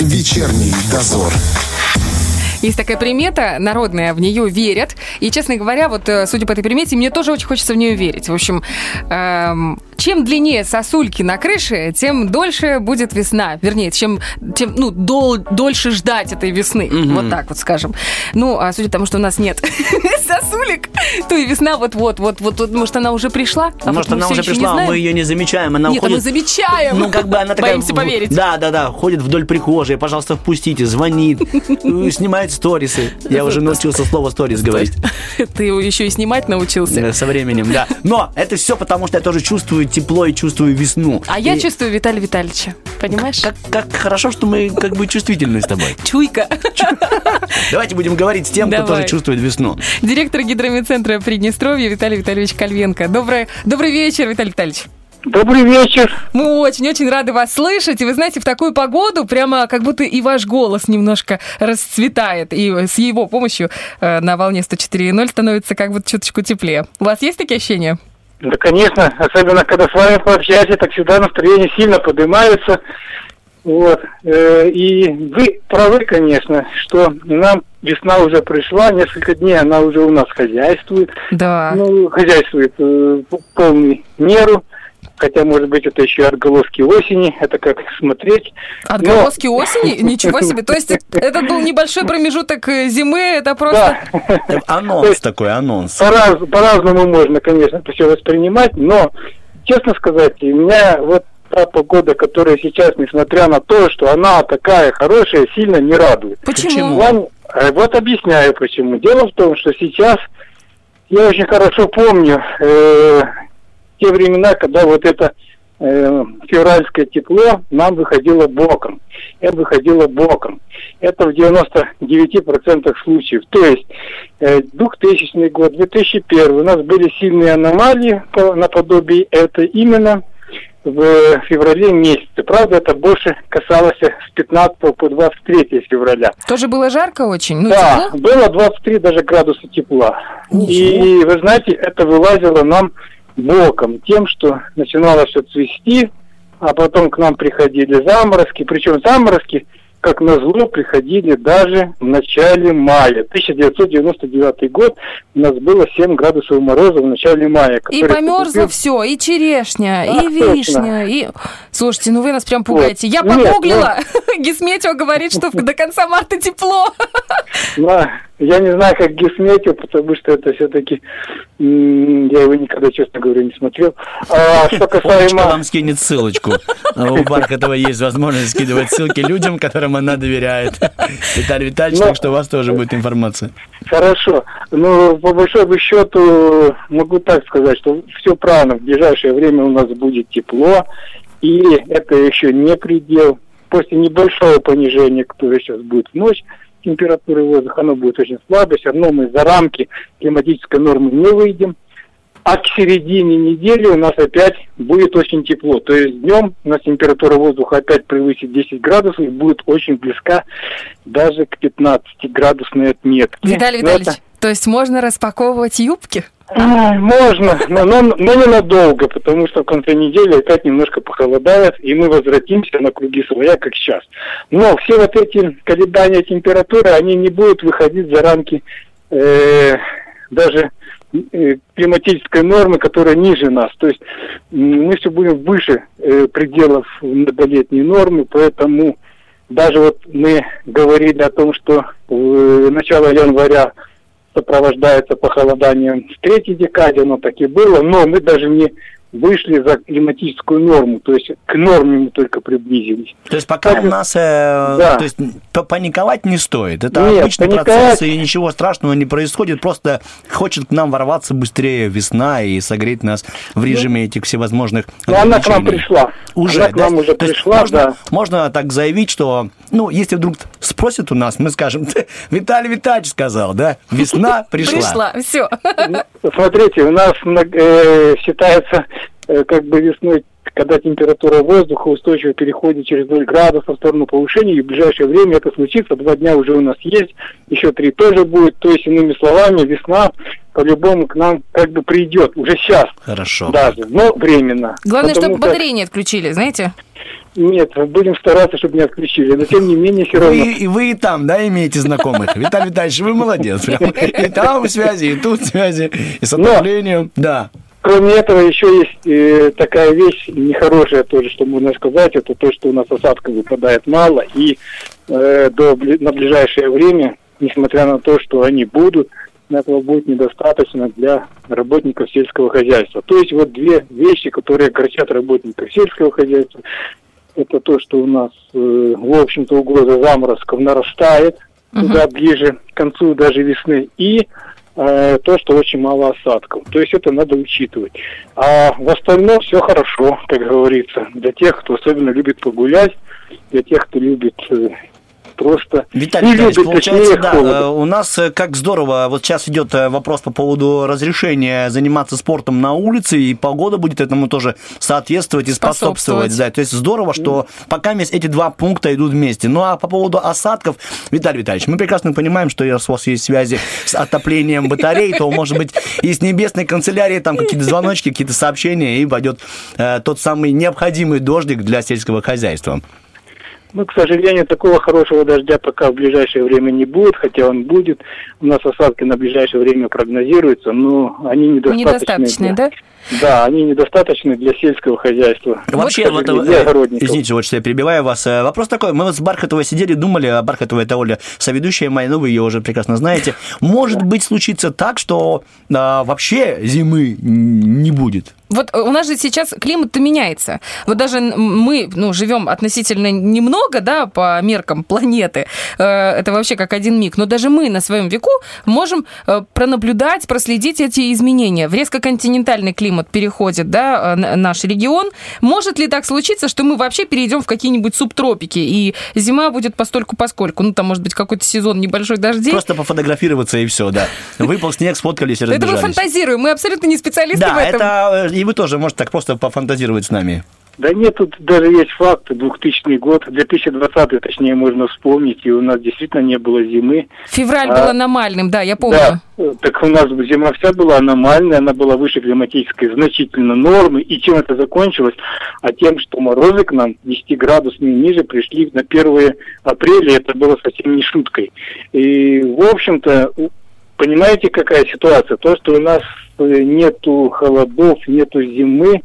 Вечерний дозор. Есть такая примета народная, в нее верят. И, честно говоря, вот э, судя по этой примете, мне тоже очень хочется в нее верить. В общем, эм, чем длиннее сосульки на крыше, тем дольше будет весна. Вернее, чем, тем ну, дол, дольше ждать этой весны. Mm-hmm. Вот так вот скажем. Ну, а судя по тому, что у нас нет сосулек, то и весна вот-вот, вот, вот, вот, может, она уже пришла? А может, она уже пришла, а мы ее не замечаем. Она нет, уходит... мы замечаем. Ну, как бы она такая... Боимся поверить. Да, да, да, ходит вдоль прихожей, пожалуйста, впустите, звонит, снимает сторисы. Я уже научился слово сторис говорить. Ты его еще и снимать научился. Со временем, да. Но это все потому, что я тоже чувствую тепло и чувствую весну. А я чувствую Виталия Витальевича. Понимаешь? Как, как хорошо, что мы как бы чувствительны с тобой. Чуйка. Давайте будем говорить с тем, кто тоже чувствует весну. Директор гидромедцентра Приднестровья Виталий Витальевич Кальвенко. Добрый, добрый вечер, Виталий Витальевич. Добрый вечер. Мы очень-очень рады вас слышать. И вы знаете, в такую погоду прямо как будто и ваш голос немножко расцветает. И с его помощью э, на волне 104.0 становится как будто чуточку теплее. У вас есть такие ощущения? Да, конечно. Особенно, когда с вами пообщаешься, так всегда настроение сильно поднимается. Вот. Э, и вы правы, конечно, что нам весна уже пришла, несколько дней она уже у нас хозяйствует. Да. Ну, хозяйствует э, полную меру. Хотя, может быть, это еще отголоски осени, это как смотреть. Отголоски Но... осени? Ничего себе. То есть это был небольшой промежуток э, зимы, это просто... Да. Анонс такой, анонс. По-разному можно, конечно, это все воспринимать, но, честно сказать, у меня вот та погода, которая сейчас, несмотря на то, что она такая хорошая, сильно не радует. Почему? Вам, э, вот объясняю почему. Дело в том, что сейчас я очень хорошо помню э, те времена, когда вот это э, февральское тепло нам выходило боком. Это выходило боком. Это в 99% случаев. То есть э, 2000 год, 2001 у нас были сильные аномалии по, наподобие это именно в феврале месяце. Правда, это больше касалось с 15 по 23 февраля. Тоже было жарко очень? Ну, да, тепло? было 23 даже градуса тепла. Ничего. И вы знаете, это вылазило нам боком тем, что начинало все цвести, а потом к нам приходили заморозки, причем заморозки, как назло, приходили даже в начале мая. 1999 год у нас было 7 градусов мороза в начале мая. И померзло поступил... все, и черешня, а, и вишня, точно. и... Слушайте, ну вы нас прям пугаете. Вот. Я погуглила, Нет, ну... Гисметео говорит, что до конца марта тепло. Да, я не знаю, как Гисметео, потому что это все-таки я его никогда, честно говоря, не смотрел. А что касаемо... вам скинет ссылочку. У Бархатова есть возможность скидывать ссылки людям, которым она доверяет. Виталий Витальевич, так что у вас тоже будет информация. Хорошо. Ну, по большому счету, могу так сказать, что все правильно. В ближайшее время у нас будет тепло, и это еще не предел. После небольшого понижения, которое сейчас будет в ночь, температуры воздуха, оно будет очень слабое, все равно мы за рамки климатической нормы не выйдем. А к середине недели у нас опять будет очень тепло. То есть днем у нас температура воздуха опять превысит 10 градусов и будет очень близка даже к 15 градусной отметке. Виталий Витальевич, это... то есть можно распаковывать юбки? Можно, но, но, но ненадолго, потому что в конце недели опять немножко похолодает, и мы возвратимся на круги своя, как сейчас. Но все вот эти колебания температуры, они не будут выходить за рамки э, даже климатической нормы, которая ниже нас. То есть мы все будем выше э, пределов многолетней нормы, поэтому даже вот мы говорили о том, что в начало января сопровождается похолоданием в третьей декаде, оно так и было, но мы даже не вышли за климатическую норму, то есть к норме мы только приблизились. То есть пока так, у нас, э, да. то есть паниковать не стоит, это Нет, обычный паниковать... процесс и ничего страшного не происходит, просто хочет к нам ворваться быстрее весна и согреть нас в режиме этих всевозможных. Но ну, она к нам пришла. Уже, она к нам да? уже то пришла, можно, да. Можно так заявить, что, ну, если вдруг спросят у нас, мы скажем, Виталий Витальевич сказал, да, весна пришла. Пришла, все. Ну, смотрите, у нас э, считается Э, как бы весной, когда температура воздуха устойчиво переходит через 0 градусов в сторону повышения, и в ближайшее время это случится, два дня уже у нас есть, еще три тоже будет, то есть, иными словами, весна по-любому к нам как бы придет, уже сейчас. Хорошо. Даже, но временно. Главное, чтобы батареи не отключили, знаете? Нет, будем стараться, чтобы не отключили. Но тем не менее, все равно. Вы, и вы и там, да, имеете знакомых. Виталий Витальевич, вы молодец. Прям. И там связи, и тут связи, и с отоплением. Да. Кроме этого, еще есть э, такая вещь нехорошая тоже, что можно сказать, это то, что у нас осадка выпадает мало, и э, до, на ближайшее время, несмотря на то, что они будут, этого будет недостаточно для работников сельского хозяйства. То есть вот две вещи, которые огорчат работников сельского хозяйства, это то, что у нас, э, в общем-то, угроза заморозков нарастает, uh-huh. туда ближе к концу даже весны, и э, то, что очень мало осадков. То есть это надо учитывать. А в остальном все хорошо, как говорится, для тех, кто особенно любит погулять, для тех, кто любит э, просто Виталий не любит получается, да, холода. Э, у нас э, как здорово, вот сейчас идет э, вопрос по поводу разрешения заниматься спортом на улице, и погода будет этому тоже соответствовать и способствовать. Да. То есть здорово, что пока эти два пункта идут вместе. Ну а по поводу осадков, Виталий Витальевич, мы прекрасно понимаем, что если у вас есть связи с отоплением батарей, то, может быть, и с небесной канцелярией там какие-то звоночки, какие-то сообщения, и пойдет э, тот самый необходимый дождик для сельского хозяйства. Ну, к сожалению, такого хорошего дождя пока в ближайшее время не будет, хотя он будет. У нас осадки на ближайшее время прогнозируются, но они недостаточны. Недостаточные, да? Да, они недостаточны для сельского хозяйства. Вообще, вот, вот, для огородников. извините, вот что я перебиваю вас. Э, вопрос такой. Мы вот с Бархатовой сидели, думали, а Бархатова это Оля, соведущая моя, ну вы ее уже прекрасно знаете. Может быть случится так, что а, вообще зимы не будет? Вот у нас же сейчас климат-то меняется. Вот даже мы, ну, живем относительно немного, да, по меркам планеты. Э, это вообще как один миг. Но даже мы на своем веку можем э, пронаблюдать, проследить эти изменения. В резко-континентальный климат климат переходит, да, э, наш регион. Может ли так случиться, что мы вообще перейдем в какие-нибудь субтропики, и зима будет постольку поскольку? Ну, там, может быть, какой-то сезон небольшой дождей. Просто пофотографироваться и все, да. Выпал снег, сфоткались и разбежались. Это мы фантазируем, мы абсолютно не специалисты да, в этом. Да, это и вы тоже можете так просто пофантазировать с нами. Да нет, тут даже есть факты. 2000 год, 2020 точнее можно вспомнить, и у нас действительно не было зимы. Февраль а, был аномальным, да, я помню. Да, так у нас зима вся была аномальная, она была выше климатической значительно нормы. И чем это закончилось? А тем, что морозы к нам 10 градусов ниже пришли на 1 апреля, это было совсем не шуткой. И, в общем-то, понимаете, какая ситуация? То, что у нас э, нету холодов, нету зимы,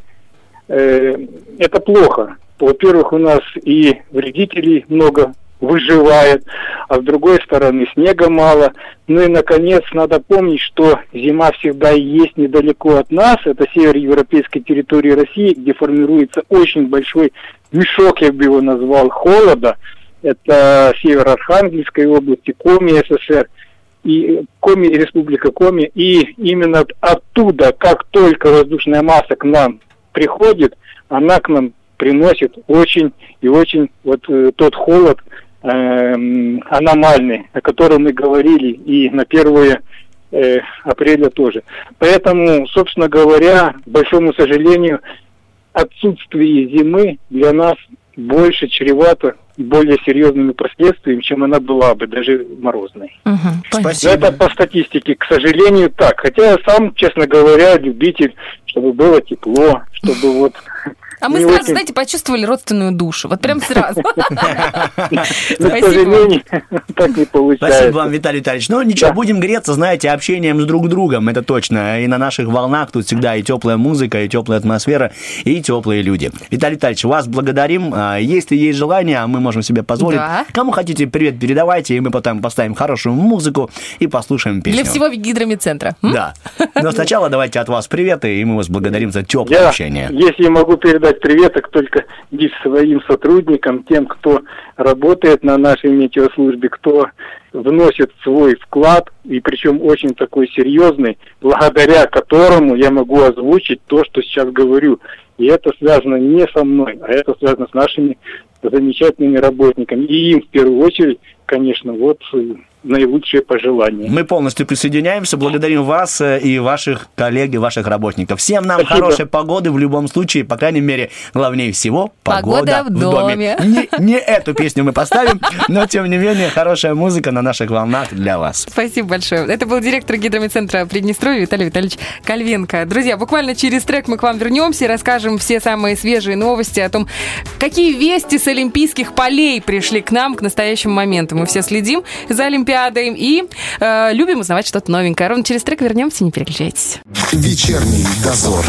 Э, это плохо. Во-первых, у нас и вредителей много выживает, а с другой стороны снега мало. Ну и, наконец, надо помнить, что зима всегда есть недалеко от нас. Это север европейской территории России, где формируется очень большой мешок, я бы его назвал, холода. Это север Архангельской области, Коми СССР и Коми, Республика Коми. И именно оттуда, как только воздушная масса к нам приходит, она к нам приносит очень и очень вот э, тот холод э, аномальный, о котором мы говорили и на первое э, апреля тоже. Поэтому, собственно говоря, большому сожалению, отсутствие зимы для нас больше чревато более серьезными последствиями, чем она была бы, даже морозной. Угу, Спасибо. это по статистике, к сожалению, так. Хотя я сам, честно говоря, любитель, чтобы было тепло, чтобы вот а мы сразу, очень... знаете, почувствовали родственную душу. Вот прям сразу. Спасибо. так не получается. Спасибо вам, Виталий Витальевич. Ну, ничего, будем греться, знаете, общением с друг другом, это точно. И на наших волнах тут всегда и теплая музыка, и теплая атмосфера, и теплые люди. Виталий Витальевич, вас благодарим. А, если есть желание, а мы можем себе позволить. Кому хотите привет передавайте, и мы потом поставим хорошую музыку и послушаем песню. Для всего гидромедцентра. Да. Но сначала давайте от вас приветы, и мы вас благодарим за теплое общение. Если могу передать передать приветок только лишь своим сотрудникам, тем, кто работает на нашей метеослужбе, кто вносит свой вклад, и причем очень такой серьезный, благодаря которому я могу озвучить то, что сейчас говорю. И это связано не со мной, а это связано с нашими замечательными работниками. И им в первую очередь конечно, вот наилучшие пожелания. Мы полностью присоединяемся. Благодарим вас э, и ваших коллег и ваших работников. Всем нам Спасибо. хорошей погоды в любом случае. По крайней мере, главнее всего, погода, погода в, в доме. доме. Не, не эту песню мы поставим, но, тем не менее, хорошая музыка на наших волнах для вас. Спасибо большое. Это был директор гидромедцентра Приднестровья Виталий Витальевич Кальвенко. Друзья, буквально через трек мы к вам вернемся и расскажем все самые свежие новости о том, какие вести с Олимпийских полей пришли к нам к настоящему моменту. Мы все следим за Олимпиадой Олимпиадой и э, любим узнавать что-то новенькое. Ровно через трек вернемся, не переключайтесь. Вечерний дозор.